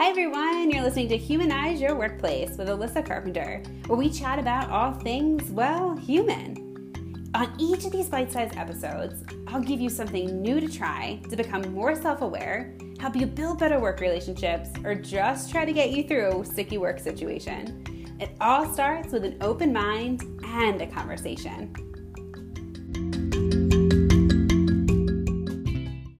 Hi, everyone. You're listening to Humanize Your Workplace with Alyssa Carpenter, where we chat about all things, well, human. On each of these bite sized episodes, I'll give you something new to try to become more self aware, help you build better work relationships, or just try to get you through a sticky work situation. It all starts with an open mind and a conversation.